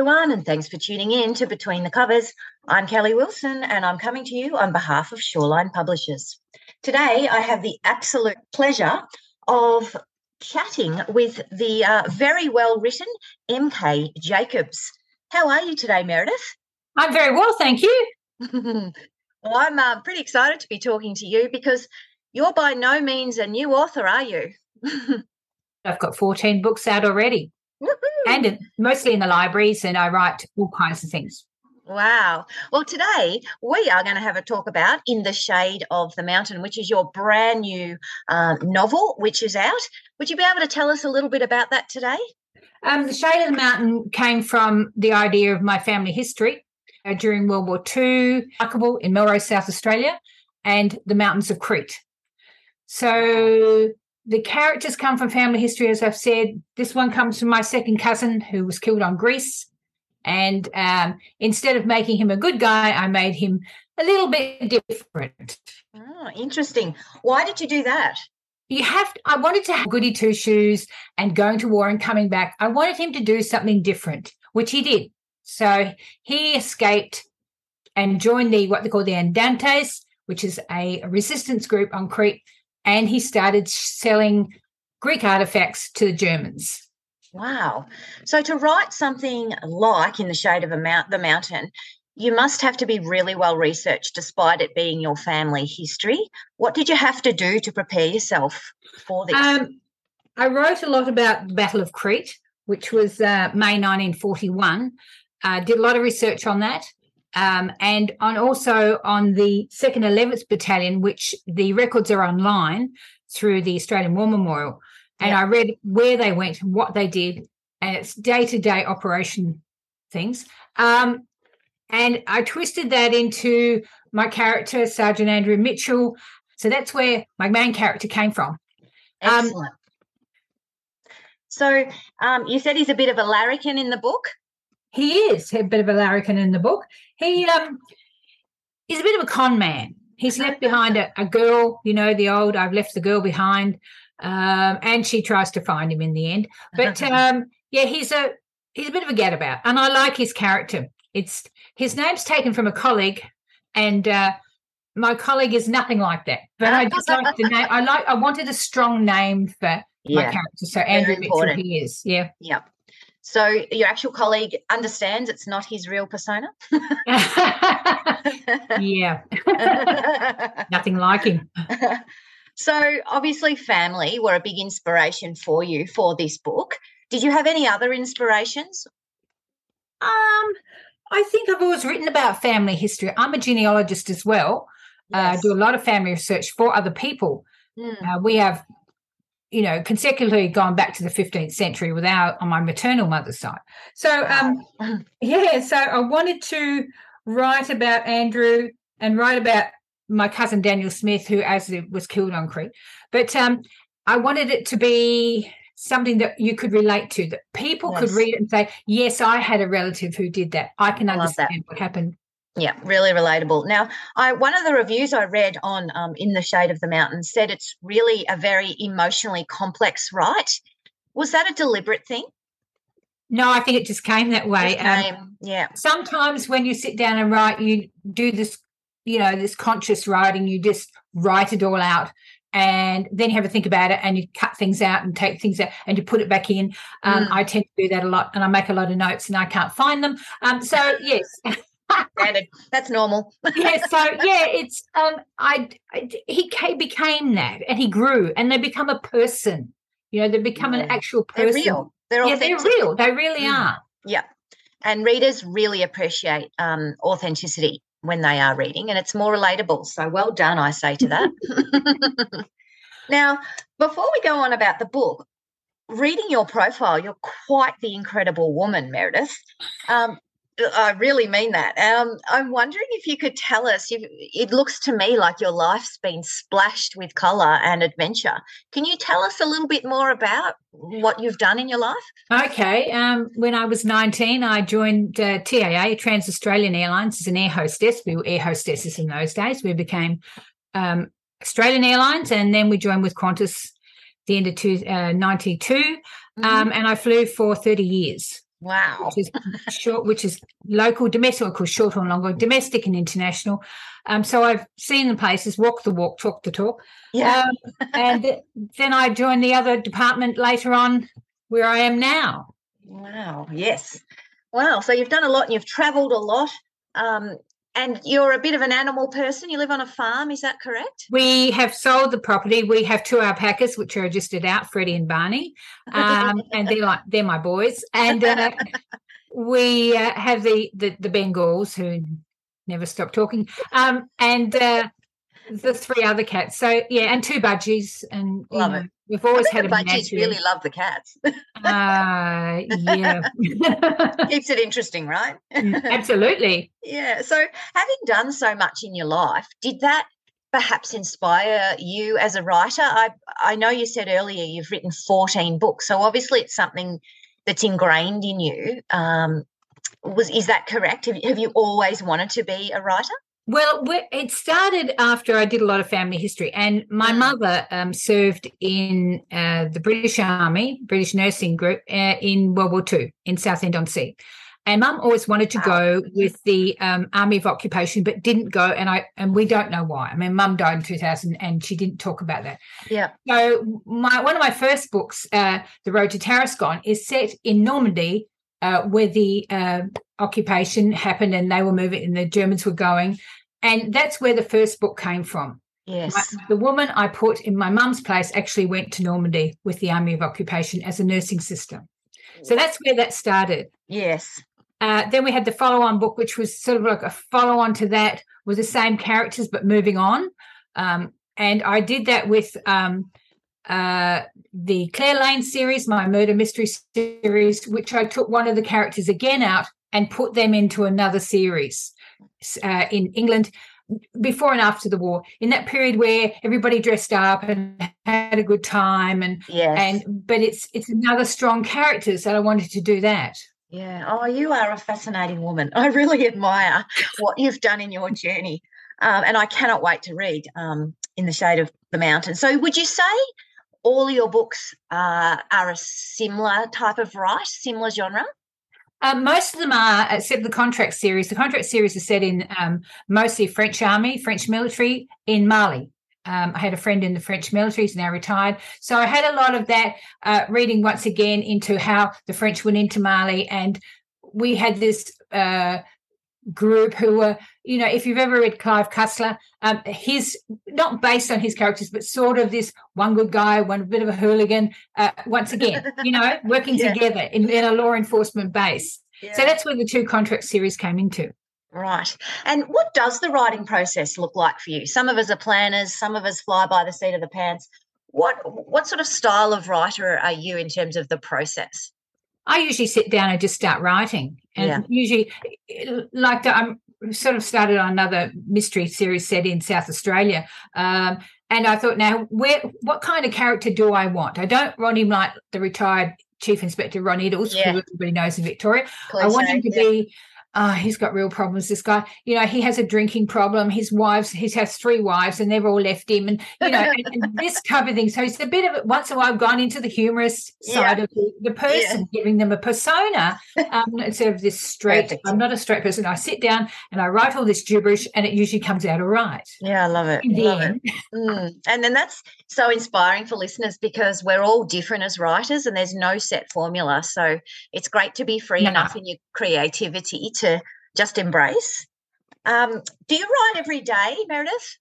Everyone, and thanks for tuning in to Between the Covers. I'm Kelly Wilson, and I'm coming to you on behalf of Shawline Publishers. Today, I have the absolute pleasure of chatting with the uh, very well written MK Jacobs. How are you today, Meredith? I'm very well, thank you. well, I'm uh, pretty excited to be talking to you because you're by no means a new author, are you? I've got 14 books out already and in, mostly in the libraries, and I write all kinds of things. Wow. Well, today we are going to have a talk about In the Shade of the Mountain, which is your brand new uh, novel, which is out. Would you be able to tell us a little bit about that today? Um, the Shade of the Mountain came from the idea of my family history uh, during World War II, in Melrose, South Australia, and the mountains of Crete. So the characters come from family history, as I've said. This one comes from my second cousin who was killed on Greece. And um, instead of making him a good guy, I made him a little bit different. Oh, interesting. Why did you do that? You have. To, I wanted to have goody two shoes and going to war and coming back. I wanted him to do something different, which he did. So he escaped and joined the what they call the Andartes, which is a resistance group on Crete and he started selling Greek artifacts to the Germans. Wow. So to write something like In the Shade of Mount, the Mountain, you must have to be really well researched despite it being your family history. What did you have to do to prepare yourself for this? Um, I wrote a lot about the Battle of Crete, which was uh, May 1941. Uh, did a lot of research on that um, and on also on the second 11th battalion which the records are online through the australian war memorial. And yeah. i read where they went and what they did and it's day-to-day operation things. Um, and i twisted that into my character sergeant andrew mitchell. So that's where my main character came from. Um, Excellent. Um, so um, you said he's a bit of a larrikin in the book he is a bit of a larrikin in the book. He um he's a bit of a con man. He's left behind a, a girl, you know, the old I've left the girl behind. Um, and she tries to find him in the end. But um, yeah, he's a he's a bit of a gadabout, and I like his character. It's his name's taken from a colleague, and uh, my colleague is nothing like that. But I just like the name. I like. I wanted a strong name for yeah. my character. So Andrew Mitchell, he is. Yeah. Yeah. So your actual colleague understands it's not his real persona. yeah. Nothing like him. So obviously family were a big inspiration for you for this book. Did you have any other inspirations? Um I think I've always written about family history. I'm a genealogist as well. Yes. Uh, do a lot of family research for other people. Mm. Uh, we have you know, consecutively gone back to the 15th century without on my maternal mother's side. So, um, yeah, so I wanted to write about Andrew and write about my cousin Daniel Smith, who as it was killed on Crete. But um, I wanted it to be something that you could relate to, that people yes. could read it and say, yes, I had a relative who did that. I can understand what happened yeah, really relatable. Now, I one of the reviews I read on um, In the Shade of the Mountains said it's really a very emotionally complex write. Was that a deliberate thing? No, I think it just came that way. Um, came, um, yeah. Sometimes when you sit down and write, you do this, you know, this conscious writing. You just write it all out, and then you have to think about it, and you cut things out and take things out, and you put it back in. Um, mm. I tend to do that a lot, and I make a lot of notes, and I can't find them. Um, so yes. Standard. That's normal. yeah. So yeah, it's um, I, I he became that, and he grew, and they become a person. You know, they become an actual person. They're real. They're yeah, they're real. They really mm. are. Yeah, and readers really appreciate um, authenticity when they are reading, and it's more relatable. So well done, I say to that. Now, before we go on about the book, reading your profile, you're quite the incredible woman, Meredith. Um, I really mean that. Um, I'm wondering if you could tell us. it looks to me like your life's been splashed with colour and adventure. Can you tell us a little bit more about what you've done in your life? Okay. Um, when I was 19, I joined uh, TAA, Trans Australian Airlines, as an air hostess. We were air hostesses in those days. We became um, Australian Airlines, and then we joined with Qantas the end of two, uh, 92. Mm-hmm. Um, and I flew for 30 years. Wow. Which is short, which is local, domestic, of course, short and longer, domestic and international. Um, so I've seen the places, walk the walk, talk the talk. Yeah. Um, and then I joined the other department later on where I am now. Wow. Yes. Wow. So you've done a lot and you've traveled a lot. Um, and you're a bit of an animal person. You live on a farm, is that correct? We have sold the property. We have two alpacas, which are just out, Freddie and Barney, um, and they're like they're my boys. And uh, we uh, have the, the the Bengals who never stop talking, um, and uh, the three other cats. So yeah, and two budgies, and love know, it. We've always had the budgies really love the cats. uh, yeah, keeps it interesting, right? Mm, absolutely. yeah. So, having done so much in your life, did that perhaps inspire you as a writer? I I know you said earlier you've written fourteen books, so obviously it's something that's ingrained in you. Um, was is that correct? Have, have you always wanted to be a writer? Well, it started after I did a lot of family history, and my mm. mother um, served in uh, the British Army, British Nursing Group, uh, in World War II in Southend on Sea. And Mum always wanted to go with the um, Army of Occupation, but didn't go, and I and we don't know why. I mean, Mum died in two thousand, and she didn't talk about that. Yeah. So my one of my first books, uh, The Road to Tarascon, is set in Normandy uh, where the uh, occupation happened and they were moving and the Germans were going. And that's where the first book came from. Yes. My, the woman I put in my mum's place actually went to Normandy with the Army of Occupation as a nursing sister. So that's where that started. Yes. Uh, then we had the follow-on book, which was sort of like a follow-on to that, with the same characters but moving on. Um, and I did that with um, uh, the Claire Lane series, my murder mystery series, which I took one of the characters again out and put them into another series uh, in England before and after the war in that period where everybody dressed up and had a good time and yes. and but it's it's another strong characters that I wanted to do that. Yeah. Oh, you are a fascinating woman. I really admire what you've done in your journey. Um, and I cannot wait to read um, In the Shade of the Mountain. So, would you say all your books uh, are a similar type of write, similar genre? Um, most of them are, except the contract series. The contract series is set in um, mostly French army, French military in Mali. Um, I had a friend in the French military, he's now retired. So I had a lot of that uh, reading once again into how the French went into Mali. And we had this uh, group who were, you know, if you've ever read Clive Cussler, um, his not based on his characters, but sort of this one good guy, one bit of a hooligan. Uh, once again, you know, working yeah. together in, in, a law enforcement base. Yeah. So that's where the two contract series came into. Right. And what does the writing process look like for you? Some of us are planners, some of us fly by the seat of the pants. What what sort of style of writer are you in terms of the process? I usually sit down and just start writing. And yeah. usually, like I'm sort of started on another mystery series set in South Australia. Um, and I thought, now, where, what kind of character do I want? I don't want him like the retired Chief Inspector Ron Iddles, yeah. who everybody knows in Victoria. I want him to yeah. be oh, he's got real problems. This guy, you know, he has a drinking problem. His wives, he has three wives, and they've all left him, and you know, and, and this type of thing. So it's a bit of it. Once in a while, I've gone into the humorous side yeah. of the, the person, yeah. giving them a persona um, instead of this straight. Perfect. I'm not a straight person. I sit down and I write all this gibberish, and it usually comes out all right. Yeah, I love it. Love it. Mm. And then that's so inspiring for listeners because we're all different as writers, and there's no set formula. So it's great to be free no. enough in your creativity to just embrace. Um, do you write every day, Meredith?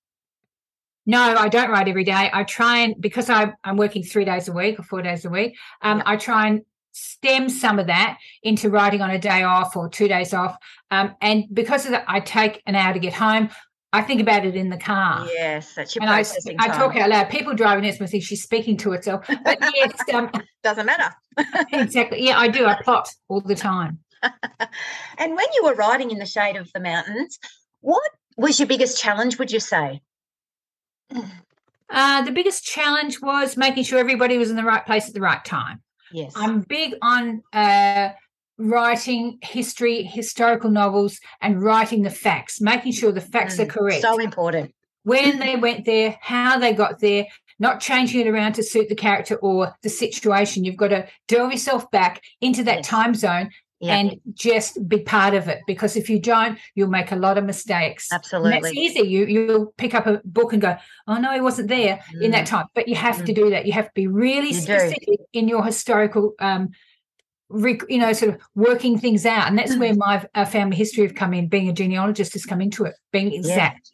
No, I don't write every day. I try and because I, am working three days a week or four days a week, um, I try and stem some of that into writing on a day off or two days off. Um, and because of that, I take an hour to get home. I think about it in the car. Yes, that's your and I, processing I time. talk out loud. People driving this must think she's speaking to herself. But yes, um, Doesn't matter. exactly. Yeah, I do. I plot all the time. And when you were riding in the shade of the mountains, what was your biggest challenge, would you say? Uh, the biggest challenge was making sure everybody was in the right place at the right time. Yes. I'm big on uh, writing history, historical novels, and writing the facts, making sure the facts are Mm, correct. So important. when they went there, how they got there, not changing it around to suit the character or the situation. You've got to delve yourself back into that Yes. time zone Yeah, and just be part of it. Because if you don't, you'll make a lot of mistakes. And that's easy. You you'll pick up a book and go, "Oh no, he wasn't there in that time." But you have to do that. You have to be really You do. specific in your historical, um, rec- you know, sort of working things out. And that's Mm. where my uh, family history have come in. Being a genealogist has come into it. Being exact.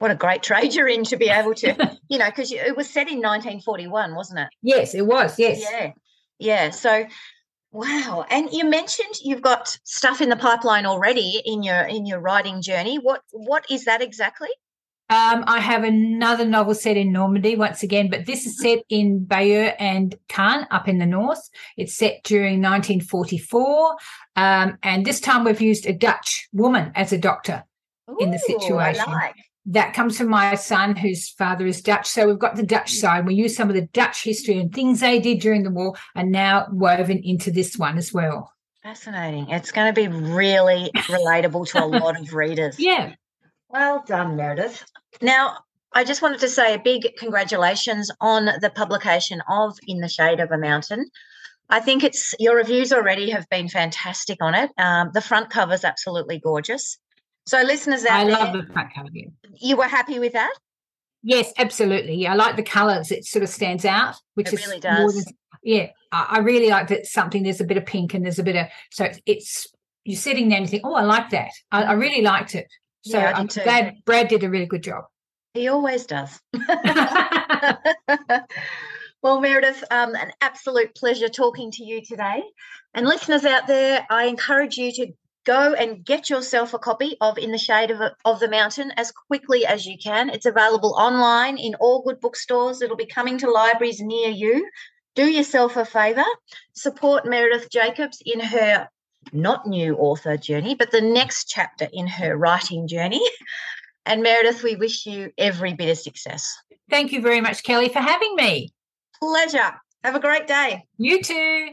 What a great trade you're in to be able to, you know, because it was set in 1941, wasn't it? Yes, it was. Yes. Yeah. Yeah. So, wow. And you mentioned you've got stuff in the pipeline already in your in your writing journey. What what is that exactly? Um, I have another novel set in Normandy once again, but this is set in Bayeux and Caen up in the north. It's set during 1944. Um, and this time we've used a Dutch woman as a doctor. In the Ooh, situation. like. That comes from my son, whose father is Dutch. So we've got the Dutch side. We use some of the Dutch history and things they did during the war are now woven into this one as well. Fascinating. It's going to be really relatable to a lot of readers. Yeah. Well done, Meredith. Now, I just wanted to say a big congratulations on the publication of In the Shade of a Mountain. I think it's your reviews already have been fantastic on it. Um, the front cover is absolutely gorgeous. So, listeners out there. I there, love the front cover. yeah. you were happy with that? Yes, absolutely. Yeah, I like the colours. It sort of stands out, which It is really does. than- yeah, I, really like that. Something there's a bit of pink and there's a bit of so it's, it's you're sitting there and you think, oh, I like that. I, I really liked it. So Yeah, I'm too. glad Brad did a really good job. He always does. well, Meredith, um, an absolute pleasure talking to you today. And listeners out there, I encourage you to go and get yourself a copy of In the Shade of, of the Mountain as quickly as you can. It's available online in all good bookstores. It'll be coming to libraries near you. Do yourself a favour, support Meredith Jacobs in her not new author journey, but the next chapter in her writing journey. And Meredith, we wish you every bit of success. Thank you very much, Kelly, for having me. Pleasure. Have a great day. You too.